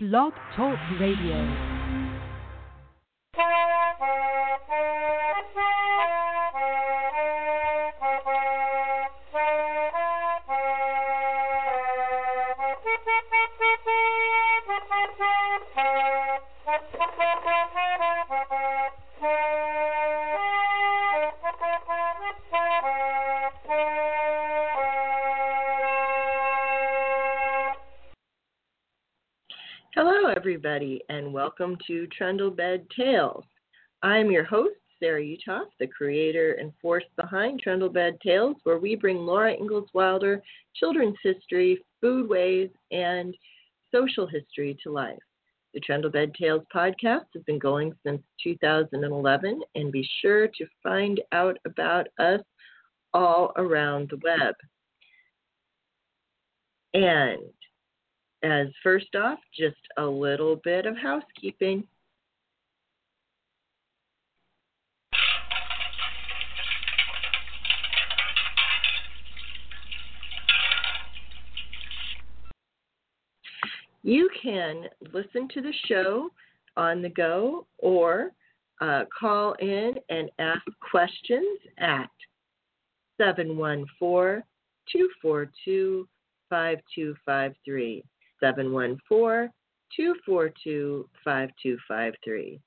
Blog Talk Radio. Hello, everybody, and welcome to Trundlebed Tales. I'm your host, Sarah Uthoff, the creator and force behind Trundlebed Tales, where we bring Laura Ingalls Wilder children's history, foodways, and social history to life. The Trundlebed Tales podcast has been going since 2011, and be sure to find out about us all around the web. And as first off, just a little bit of housekeeping. You can listen to the show on the go or uh, call in and ask questions at 714 242 5253. 714 242 5253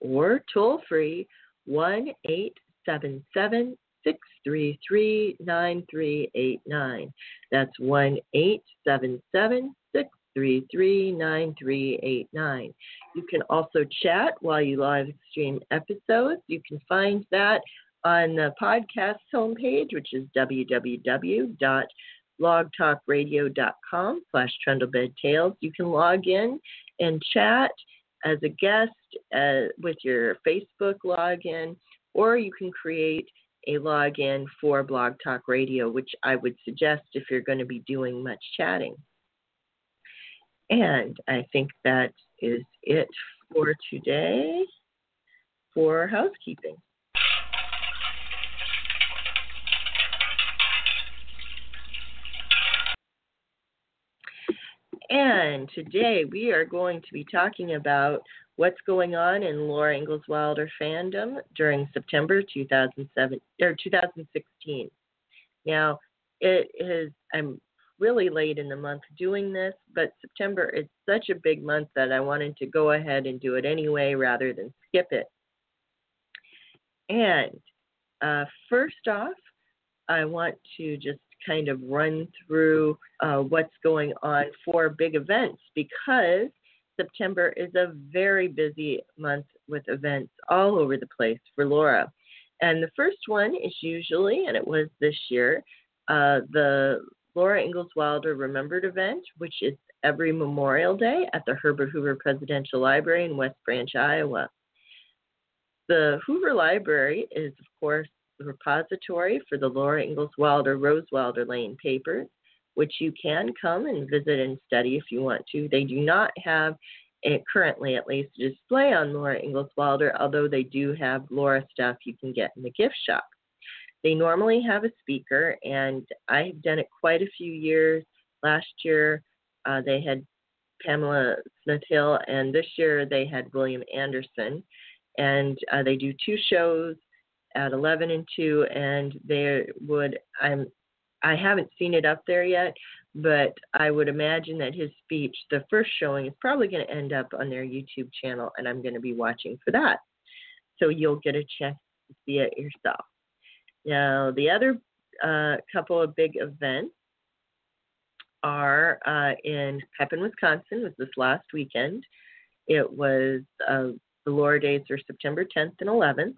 or toll free 1 877 633 9389. That's 1 877 633 9389. You can also chat while you live stream episodes. You can find that on the podcast homepage, which is www blogtalkradio.com slash trundlebedtales. You can log in and chat as a guest uh, with your Facebook login, or you can create a login for Blog Talk Radio, which I would suggest if you're going to be doing much chatting. And I think that is it for today for housekeeping. And today we are going to be talking about what's going on in Laura Ingalls Wilder fandom during September 2007 or 2016. Now, it is I'm really late in the month doing this, but September is such a big month that I wanted to go ahead and do it anyway rather than skip it. And uh, first off, I want to just kind of run through uh, what's going on for big events because September is a very busy month with events all over the place for Laura. And the first one is usually, and it was this year, uh, the Laura Ingalls Wilder Remembered event, which is every Memorial Day at the Herbert Hoover Presidential Library in West Branch, Iowa. The Hoover Library is, of course, repository for the Laura Ingalls Wilder Rose Wilder Lane papers, which you can come and visit and study if you want to. They do not have it currently at least a display on Laura Ingalls Wilder, although they do have Laura stuff you can get in the gift shop. They normally have a speaker, and I've done it quite a few years. Last year, uh, they had Pamela Smith Hill, and this year they had William Anderson. And uh, they do two shows at 11 and 2 and they would i'm i haven't seen it up there yet but i would imagine that his speech the first showing is probably going to end up on their youtube channel and i'm going to be watching for that so you'll get a chance to see it yourself now the other uh, couple of big events are uh, in Pepin, Wisconsin, was this last weekend. It was uh, the Laura Days are September 10th and 11th.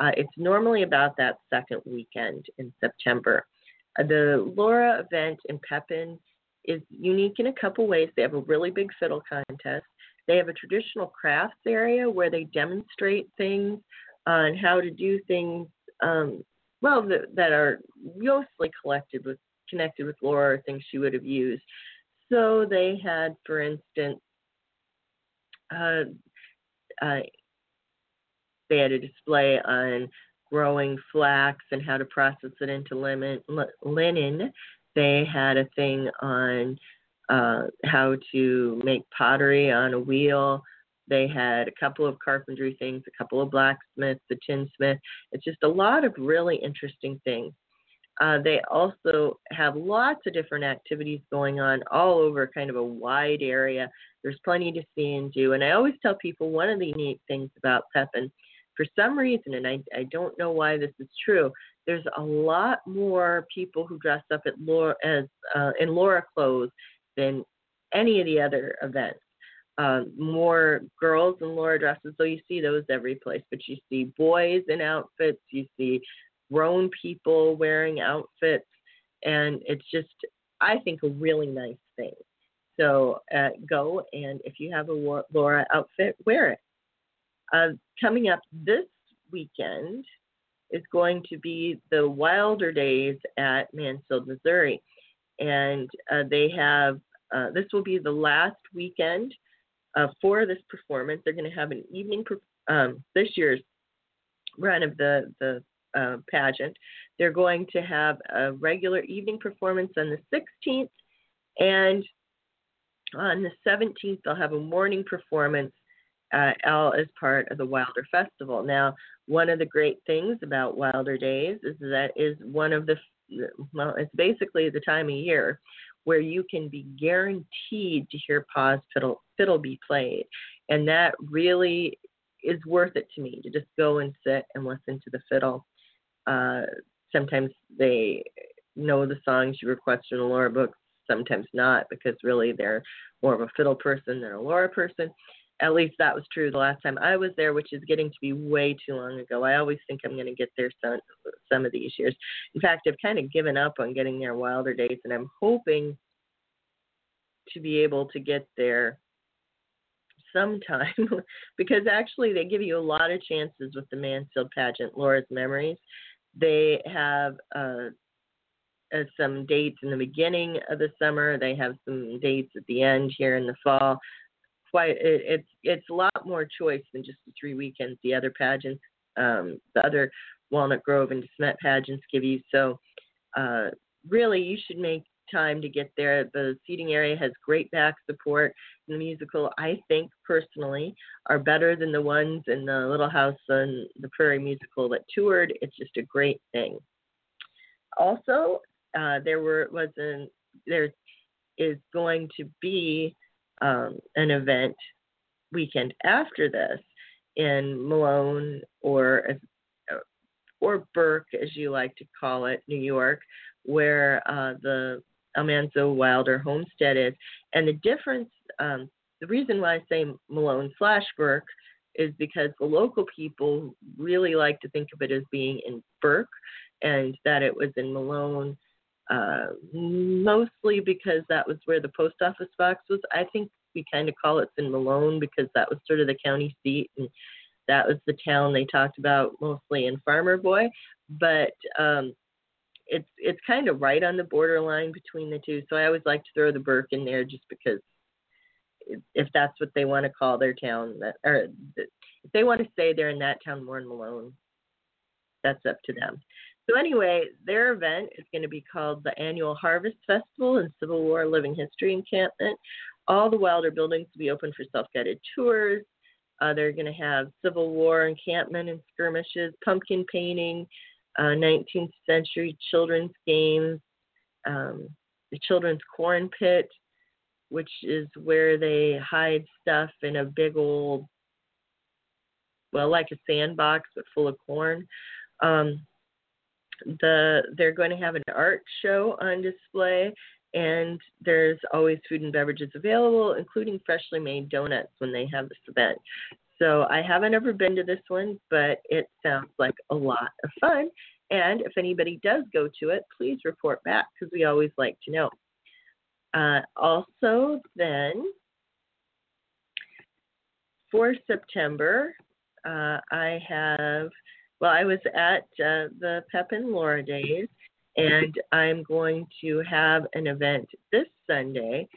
Uh, it's normally about that second weekend in September. Uh, the Laura event in Pepin is unique in a couple ways. They have a really big fiddle contest. They have a traditional crafts area where they demonstrate things on how to do things, um, well, that, that are mostly collected with connected with Laura or things she would have used. So they had, for instance, uh, uh, they had a display on growing flax and how to process it into linen. They had a thing on uh, how to make pottery on a wheel. They had a couple of carpentry things, a couple of blacksmiths, the tinsmith. It's just a lot of really interesting things. Uh, they also have lots of different activities going on all over kind of a wide area. There's plenty to see and do. And I always tell people one of the neat things about Pepin, for some reason, and I, I don't know why this is true, there's a lot more people who dress up at Laura, as uh, in Laura clothes than any of the other events. Um, more girls in Laura dresses, so you see those every place. But you see boys in outfits, you see grown people wearing outfits, and it's just, I think, a really nice thing. So uh, go and if you have a Laura outfit, wear it. Uh, coming up this weekend is going to be the Wilder Days at Mansfield, Missouri, and uh, they have uh, this will be the last weekend uh, for this performance. They're going to have an evening um, this year's run of the the uh, pageant. They're going to have a regular evening performance on the 16th, and on the 17th they'll have a morning performance uh, all as part of the Wilder Festival. Now, one of the great things about Wilder Days is that is one of the well, it's basically the time of year where you can be guaranteed to hear Pa's fiddle, fiddle be played. And that really is worth it to me to just go and sit and listen to the fiddle. Uh, sometimes they know the songs you request in the Laura book, sometimes not, because really they're more of a fiddle person than a Laura person. At least that was true the last time I was there, which is getting to be way too long ago. I always think I'm going to get there some some of these years. In fact, I've kind of given up on getting there wilder days, and I'm hoping to be able to get there sometime because actually they give you a lot of chances with the Mansfield pageant, Laura's Memories. They have uh, uh, some dates in the beginning of the summer. They have some dates at the end here in the fall. Quite, it, it's it's a lot more choice than just the three weekends the other pageants, um, the other Walnut Grove and DeSmet pageants give you. So, uh, really, you should make time to get there. The seating area has great back support. The musical, I think personally, are better than the ones in the Little House on the Prairie musical that toured. It's just a great thing. Also, uh, there were was an there is going to be um, an event weekend after this in Malone or or Burke, as you like to call it, New York, where uh, the Almanzo Wilder homestead is. And the difference, um, the reason why I say Malone slash Burke is because the local people really like to think of it as being in Burke and that it was in Malone. Uh, mostly because that was where the post office box was. I think we kind of call it in Malone because that was sort of the county seat and that was the town they talked about mostly in Farmer Boy. But um, it's it's kind of right on the borderline between the two. So I always like to throw the Burke in there just because if that's what they want to call their town, or if they want to say they're in that town more in Malone, that's up to them. So anyway, their event is going to be called the Annual Harvest Festival and Civil War Living History Encampment. All the Wilder buildings will be open for self-guided tours. Uh, they're going to have Civil War encampment and skirmishes, pumpkin painting, uh, 19th century children's games, um, the children's corn pit, which is where they hide stuff in a big old, well, like a sandbox but full of corn. Um, the they're going to have an art show on display, and there's always food and beverages available, including freshly made donuts when they have this event. So I haven't ever been to this one, but it sounds like a lot of fun. And if anybody does go to it, please report back because we always like to know. Uh, also, then for September, uh, I have, well, I was at uh, the Pepin Laura Days, and I'm going to have an event this Sunday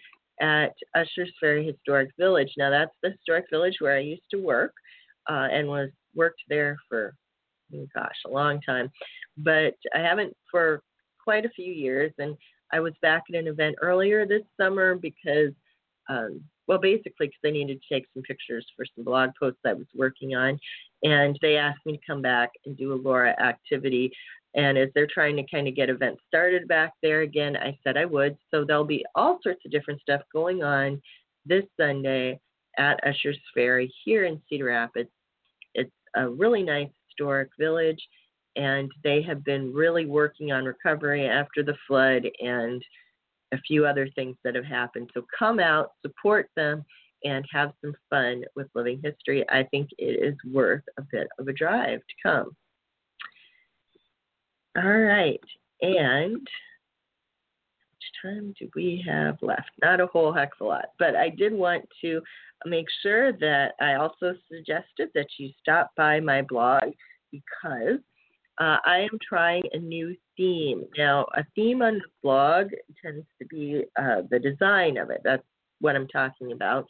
at Ushers Ferry Historic Village. Now, that's the historic village where I used to work uh, and was worked there for, oh gosh, a long time. But I haven't for quite a few years, and I was back at an event earlier this summer because, um, well, basically because I needed to take some pictures for some blog posts I was working on, and they asked me to come back and do a Laura activity. And as they're trying to kind of get events started back there again, I said I would. So there'll be all sorts of different stuff going on this Sunday at Usher's Ferry here in Cedar Rapids. It's a really nice historic village, and they have been really working on recovery after the flood and a few other things that have happened. So come out, support them, and have some fun with Living History. I think it is worth a bit of a drive to come. All right, and much time do we have left? Not a whole heck of a lot, but I did want to make sure that I also suggested that you stop by my blog because uh, I am trying a new theme. Now, a theme on the blog tends to be uh, the design of it. That's what I'm talking about.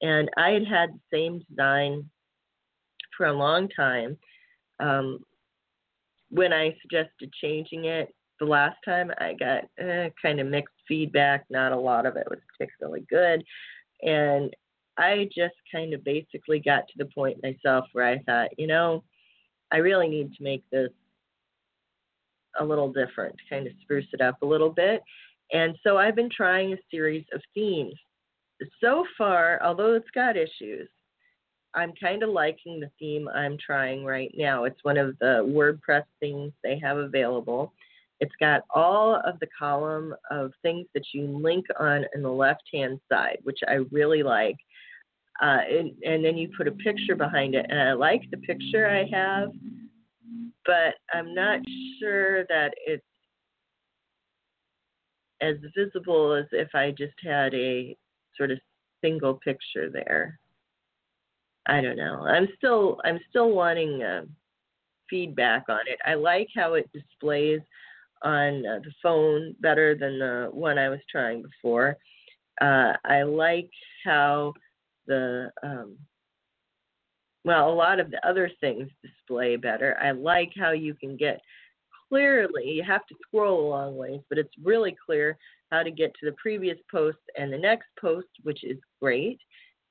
And I had had the same design for a long time. Um, when I suggested changing it the last time, I got eh, kind of mixed feedback. Not a lot of it was particularly good. And I just kind of basically got to the point myself where I thought, you know, I really need to make this a little different, kind of spruce it up a little bit. And so I've been trying a series of themes. So far, although it's got issues, I'm kind of liking the theme I'm trying right now. It's one of the WordPress things they have available. It's got all of the column of things that you link on in the left hand side, which I really like. Uh, and, and then you put a picture behind it. And I like the picture I have, but I'm not sure that it's as visible as if I just had a sort of single picture there. I don't know. I'm still I'm still wanting uh, feedback on it. I like how it displays on uh, the phone better than the one I was trying before. Uh, I like how the um, well, a lot of the other things display better. I like how you can get clearly, you have to scroll a long ways, but it's really clear how to get to the previous post and the next post, which is great.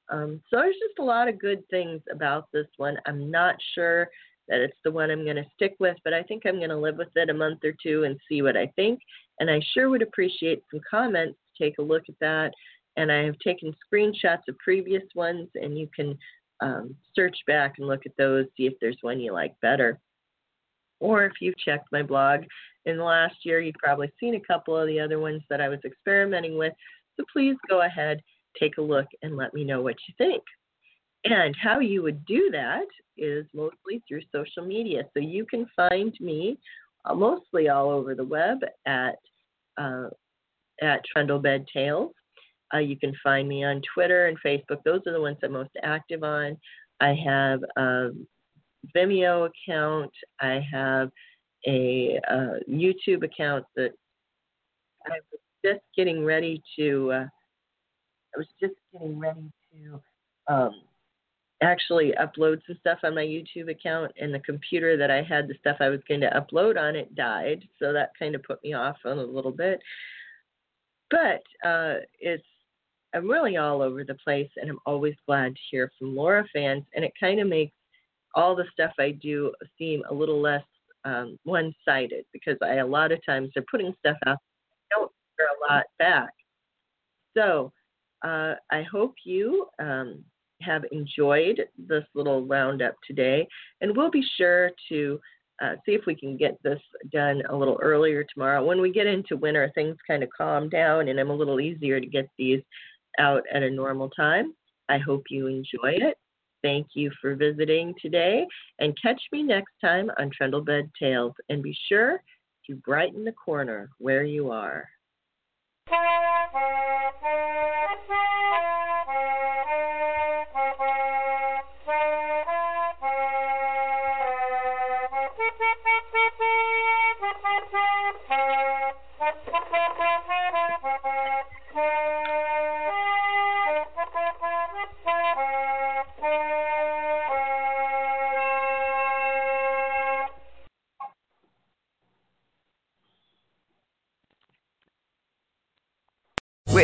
Um, so there's just a lot of good things about this one. I'm not sure that it's the one I'm going to stick with, but I think I'm going to live with it a month or two and see what I think. And I sure would appreciate some comments. to Take a look at that. And I have taken screenshots of previous ones, and you can um, search back and look at those, see if there's one you like better. Or if you've checked my blog in the last year, you've probably seen a couple of the other ones that I was experimenting with. So please go ahead, take a look, and let me know what you think. And how you would do that is mostly through social media. So you can find me uh, mostly all over the web at uh, at Trundlebed Tales. Uh, you can find me on Twitter and Facebook. Those are the ones I'm most active on. I have a Vimeo account. I have a uh, YouTube account that I was just getting ready to. Uh, I was just getting ready to um, actually upload some stuff on my YouTube account, and the computer that I had the stuff I was going to upload on it died, so that kind of put me off on a little bit. But uh, it's I'm really all over the place, and I'm always glad to hear from Laura fans, and it kind of makes all the stuff I do seem a little less um, one-sided because I a lot of times they're putting stuff out, don't hear a lot back. So uh, I hope you um, have enjoyed this little roundup today, and we'll be sure to uh, see if we can get this done a little earlier tomorrow. When we get into winter, things kind of calm down, and I'm a little easier to get these out at a normal time. I hope you enjoy it. Thank you for visiting today, and catch me next time on Trundlebed Tales. And be sure to brighten the corner where you are.